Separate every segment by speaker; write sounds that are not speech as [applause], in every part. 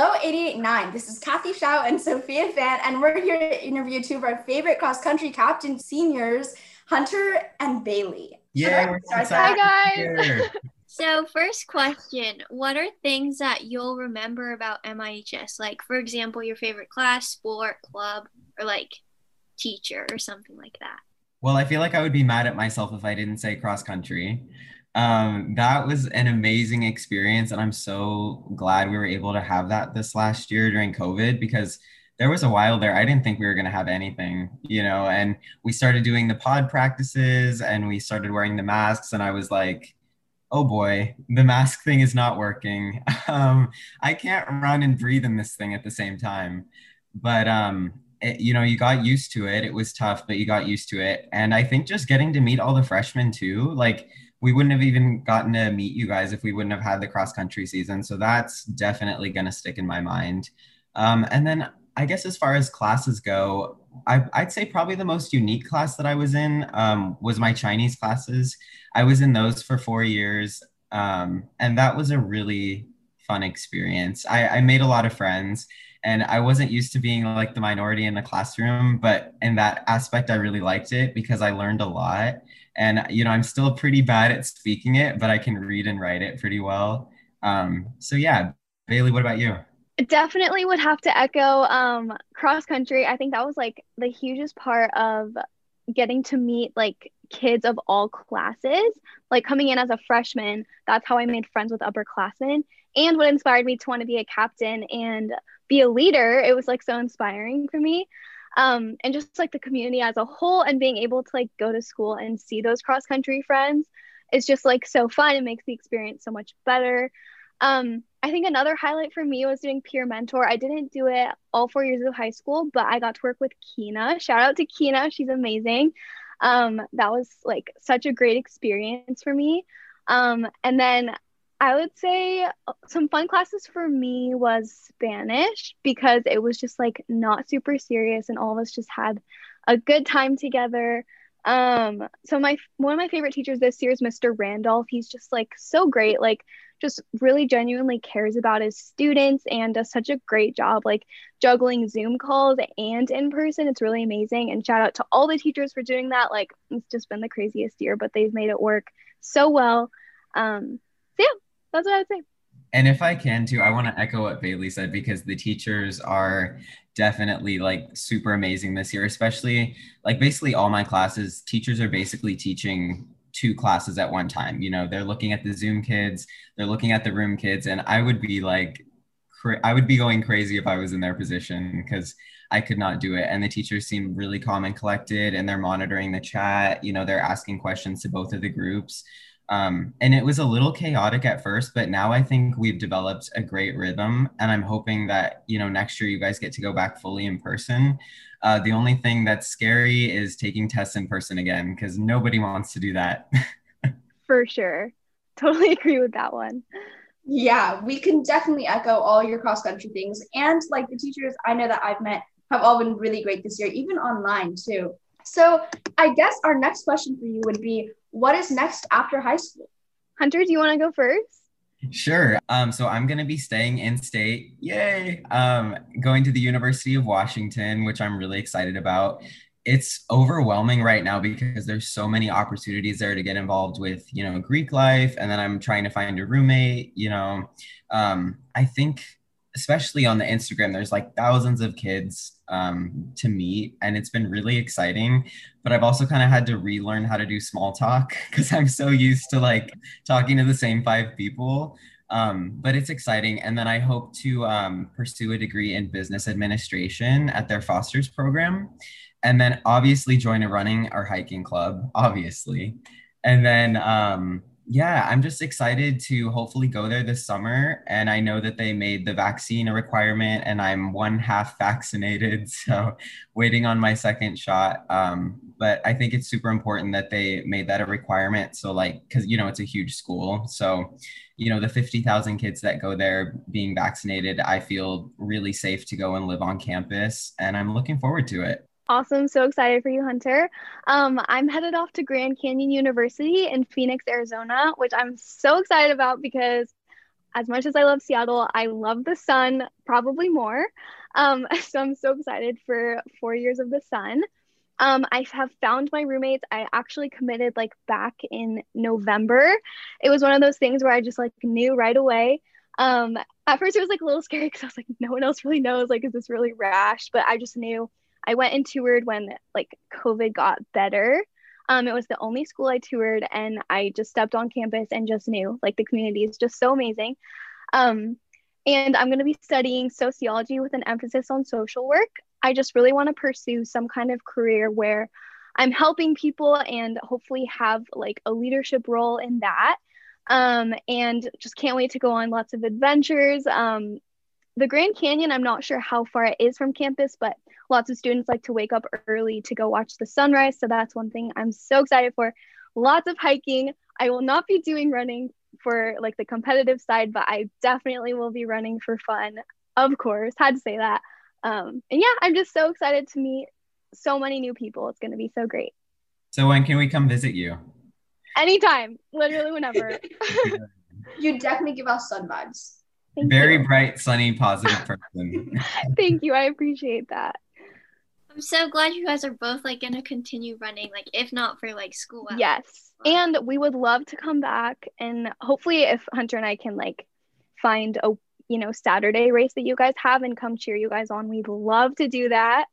Speaker 1: Hello, 889. This is Kathy Shao and Sophia Fan, and we're here to interview two of our favorite cross country captain seniors, Hunter and Bailey.
Speaker 2: Yeah,
Speaker 3: hi guys. [laughs] so, first question What are things that you'll remember about MIHS? Like, for example, your favorite class, sport, club, or like teacher or something like that?
Speaker 2: Well, I feel like I would be mad at myself if I didn't say cross country um, that was an amazing experience. And I'm so glad we were able to have that this last year during COVID because there was a while there I didn't think we were going to have anything, you know, and we started doing the pod practices and we started wearing the masks. And I was like, oh boy, the mask thing is not working. [laughs] Um, I can't run and breathe in this thing at the same time. But, um, it, you know, you got used to it. It was tough, but you got used to it. And I think just getting to meet all the freshmen too, like, we wouldn't have even gotten to meet you guys if we wouldn't have had the cross country season. So that's definitely going to stick in my mind. Um, and then I guess as far as classes go, I, would say probably the most unique class that I was in um, was my Chinese classes. I was in those for four years, um, and that was a really fun experience. I, I made a lot of friends, and I wasn't used to being like the minority in the classroom, but in that aspect, I really liked it because I learned a lot and you know i'm still pretty bad at speaking it but i can read and write it pretty well. Um, so yeah bailey what about you?
Speaker 4: Definitely would have to echo um, cross country. I think that was like the hugest part of getting to meet like kids of all classes. Like coming in as a freshman that's how i made friends with upperclassmen. And what inspired me to want to be a captain and be a leader it was like so inspiring for me um, and just like the community as a whole and being able to like go to school and see those cross country friends is just like so fun. It makes the experience so much better. Um, i think another highlight for me was doing peer mentor. I didn't do it all four years of high school but i got to work with kina shout out to kina she's amazing. Um, that was like such a great experience for me. Um, and then I would say uh, some fun classes for me was Spanish because it was just like not super serious and all of us just had a good time together. Um, so my one of my favorite teachers this year is Mr. Randolph. He's just like so great, like just really genuinely cares about his students and does such a great job like juggling Zoom calls and in person. It's really amazing. And shout out to all the teachers for doing that. Like it's just been the craziest year, but they've made it work so well. Um, so yeah, that's what I would say.
Speaker 2: And if I can too, I want to echo what Bailey said because the teachers are definitely like super amazing this year, especially like basically all my classes, teachers are basically teaching two classes at one time. You know, they're looking at the Zoom kids, they're looking at the room kids, and I would be like, I would be going crazy if I was in their position because I could not do it. And the teachers seem really calm and collected, and they're monitoring the chat. You know, they're asking questions to both of the groups. Um, and it was a little chaotic at first, but now I think we've developed a great rhythm. And I'm hoping that, you know, next year you guys get to go back fully in person. Uh, the only thing that's scary is taking tests in person again, because nobody wants to do that. [laughs]
Speaker 4: For sure. Totally agree with that one.
Speaker 1: Yeah, we can definitely echo all your cross country things. And like the teachers I know that I've met have all been really great this year, even online too. So I guess our next question for you would be what is next after high school?
Speaker 4: Hunter, do you want to go first?
Speaker 2: Sure. Um, so I'm going to be staying in state. Yay. Um, going to the University of Washington, which I'm really excited about. It's overwhelming right now because there's so many opportunities there to get involved with, you know, Greek life. And then I'm trying to find a roommate, you know. Um, I think especially on the Instagram, there's like thousands of kids um, to meet, and it's been really exciting. But I've also kind of had to relearn how to do small talk [laughs] because I'm so used to like talking to the same five people. Um, but it's exciting. And then I hope to um, pursue a degree in business administration at their Foster's program. And then obviously join a running or hiking club, obviously. And then um, yeah, I'm just excited to hopefully go there this summer. And I know that they made the vaccine a requirement, and I'm one half vaccinated. [laughs] So, waiting on my second shot. Um, but I think it's super important that they made that a requirement. So, like, because, you know, it's a huge school. So, you know, the 50,000 kids that go there being vaccinated, I feel really safe to go and live on campus. And I'm looking forward to it.
Speaker 4: Awesome. So excited for you, Hunter. Um, I'm headed off to Grand Canyon University in Phoenix, Arizona, which I'm so excited about because as much as I love Seattle, I love the sun probably more. Um, [laughs] so I'm so excited for four years of the sun. Um, I have found my roommates. I actually committed like back in November. It was one of those things where I just like knew right away. Um, at first it was like a little scary because I was like, no one else really knows. Like, is this really rash? But I just knew. I went and toured when like COVID got better. Um, it was the only school I toured, and I just stepped on campus and just knew like the community is just so amazing. Um, and I'm going to be studying sociology with an emphasis on social work. I just really want to pursue some kind of career where I'm helping people and hopefully have like a leadership role in that. Um, and just can't wait to go on lots of adventures. Um, the Grand Canyon, I'm not sure how far it is from campus, but lots of students like to wake up early to go watch the sunrise. So that's one thing I'm so excited for. Lots of hiking. I will not be doing running for like the competitive side, but I definitely will be running for fun. Of course, had to say that. Um, and yeah, I'm just so excited to meet so many new people. It's going to be so great.
Speaker 2: So when can we come visit you?
Speaker 4: Anytime, literally whenever. [laughs] [laughs]
Speaker 1: you definitely give us sun vibes.
Speaker 2: Thank Very you. bright, sunny, positive person. [laughs]
Speaker 4: Thank you. I appreciate that.
Speaker 3: I'm so glad you guys are both like gonna continue running, like if not for like school.
Speaker 4: Yes. And we would love to come back and hopefully if Hunter and I can like find a you know Saturday race that you guys have and come cheer you guys on. We'd love to do that.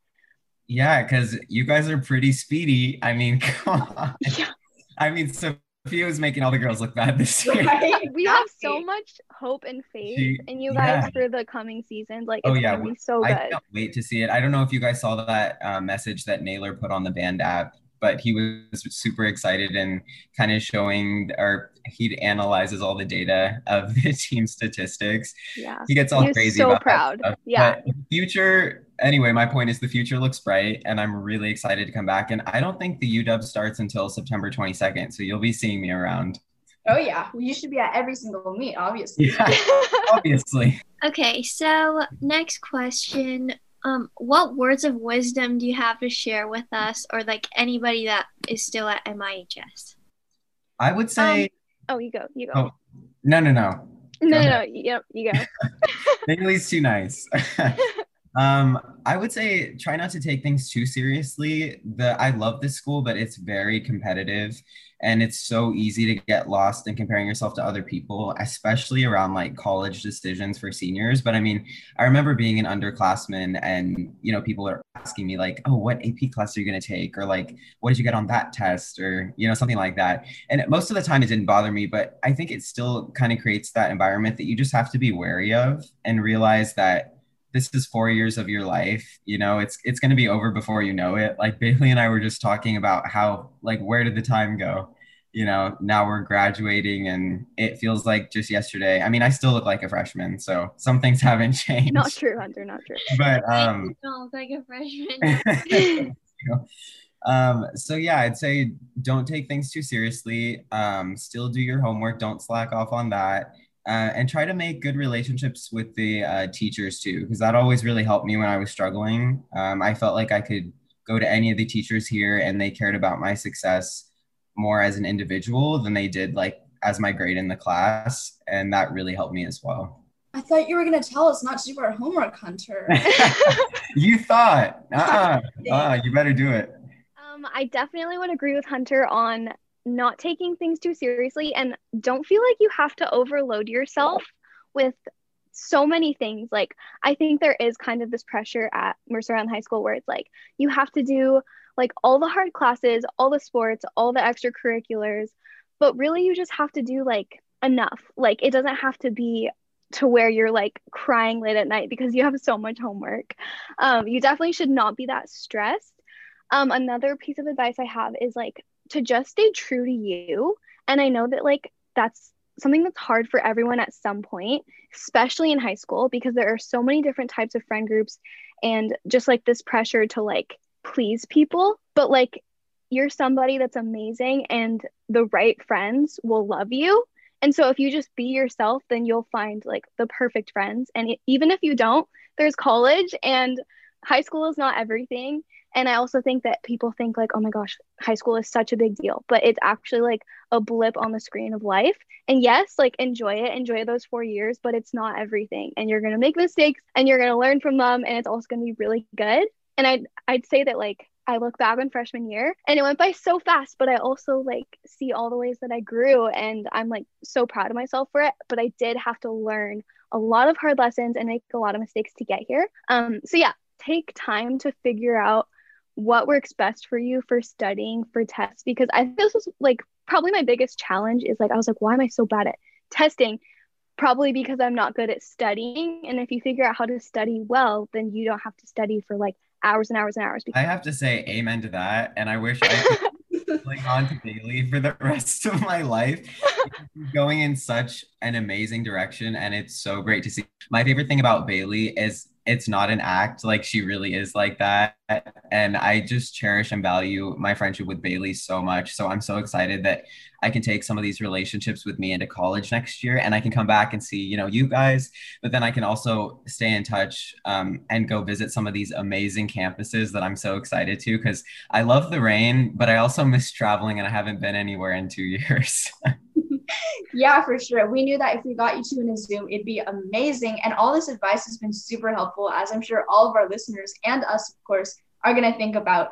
Speaker 2: Yeah, because you guys are pretty speedy. I mean, [laughs] come on. Yeah. I mean, so Sophia was making all the girls look bad this year.
Speaker 4: Right? we have so much hope and faith she, in you guys yeah. for the coming season. Like, oh, yeah. gonna be so good. I
Speaker 2: can't wait to see it. I don't know if you guys saw that uh, message that Naylor put on the band app, but he was super excited and kind of showing, or he analyzes all the data of [laughs] the team statistics.
Speaker 4: Yeah,
Speaker 2: he gets all he crazy.
Speaker 4: So proud. Yeah.
Speaker 2: But future anyway, my point is the future looks bright and I'm really excited to come back. And I don't think the UW starts until September 22nd. So you'll be seeing me around.
Speaker 1: Oh, yeah. Well, you should be at every single meet, obviously.
Speaker 2: Yeah, [laughs] obviously.
Speaker 3: Okay. So, next question. Um, what words of wisdom do you have to share with us or like anybody that is still at MIHS?
Speaker 2: I would say. Um,
Speaker 4: oh, you go. You go. Oh,
Speaker 2: no, no, no.
Speaker 4: No, no, no. Yep, you go. [laughs]
Speaker 2: Bailey's too nice. [laughs] Um, I would say try not to take things too seriously. The I love this school, but it's very competitive and it's so easy to get lost in comparing yourself to other people, especially around like college decisions for seniors. But I mean, I remember being an underclassman and you know, people are asking me like, oh, what AP class are you gonna take? Or like, what did you get on that test? Or, you know, something like that. And most of the time it didn't bother me, but I think it still kind of creates that environment that you just have to be wary of and realize that this is four years of your life you know it's it's going to be over before you know it. Like [laughs] bailey and i were just talking about how like where did the time go? You know now we're graduating and it feels like just yesterday. I mean i still look like a freshman so some things [laughs] haven't changed.
Speaker 4: Not true hunter not true. [laughs]
Speaker 2: But um
Speaker 3: don't look like a freshman.
Speaker 2: Um so yeah i'd say don't take things too seriously. Um still do your homework. Don't slack off on that uh, and try to make good relationships with the uh, teachers too, because that always really helped me when I was struggling. Um, I felt like I could go to any of the teachers here and they cared about my success more as an individual than they did like as my grade in the class. And that really helped me as well.
Speaker 1: I thought you were going to tell us not to do our homework, Hunter. [laughs]
Speaker 2: you thought, [laughs] uh-uh, uh, you better do it.
Speaker 4: Um, I definitely would agree with Hunter on not taking things too seriously and don't feel like you have to overload yourself with so many things. Like, I think there is kind of this pressure at Mercer Island High School where it's like you have to do like all the hard classes, all the sports, all the extracurriculars, but really you just have to do like enough. Like, it doesn't have to be to where you're like crying late at night because you have so much homework. Um, you definitely should not be that stressed. Um, another piece of advice I have is like to just stay true to you. And I know that like that's something that's hard for everyone at some point, especially in high school, because there are so many different types of friend groups and just like this pressure to like please people. But like you're somebody that's amazing and the right friends will love you. And so if you just be yourself, then you'll find like the perfect friends. And it, even if you don't, there's college and high school is not everything. And I also think that people think like, oh my gosh, high school is such a big deal, but it's actually like a blip on the screen of life. And yes, like enjoy it, enjoy those four years, but it's not everything. And you're gonna make mistakes and you're gonna learn from them, and it's also gonna be really good. And I'd I'd say that like I look back on freshman year and it went by so fast, but I also like see all the ways that I grew and I'm like so proud of myself for it. But I did have to learn a lot of hard lessons and make a lot of mistakes to get here. Um, so yeah, take time to figure out what works best for you for studying for tests because I think this was like probably my biggest challenge is like I was like, why am I so bad at testing? Probably because I'm not good at studying. And if you figure out how to study well, then you don't have to study for like hours and hours and hours.
Speaker 2: I have to say amen to that. And I wish I [laughs] could cling on to Bailey for the rest of my life. going in such an amazing direction. And it's so great to see. My favorite thing about Bailey is it's not an act. Like she really is like that. And i just cherish and value my friendship with bailey so much. So i'm so excited that i can take some of these relationships with me into college next year and i can come back and see you know you guys. But then i can also stay in touch um, and go visit some of these amazing campuses that i'm so excited to because i love the rain but i also miss traveling and i haven't been anywhere in two [laughs] years
Speaker 1: yeah, for sure. We knew that if we got you two in a Zoom, it'd be amazing. And all this advice has been super helpful, as I'm sure all of our listeners and us, of course, are going to think about.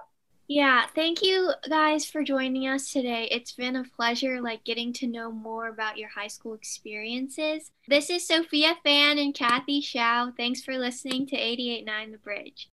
Speaker 3: Yeah, thank you guys for joining us today. It's been a pleasure like getting to know more about your high school experiences. This is Sophia Fan and Kathy Shao. Thanks for listening to 889 The Bridge.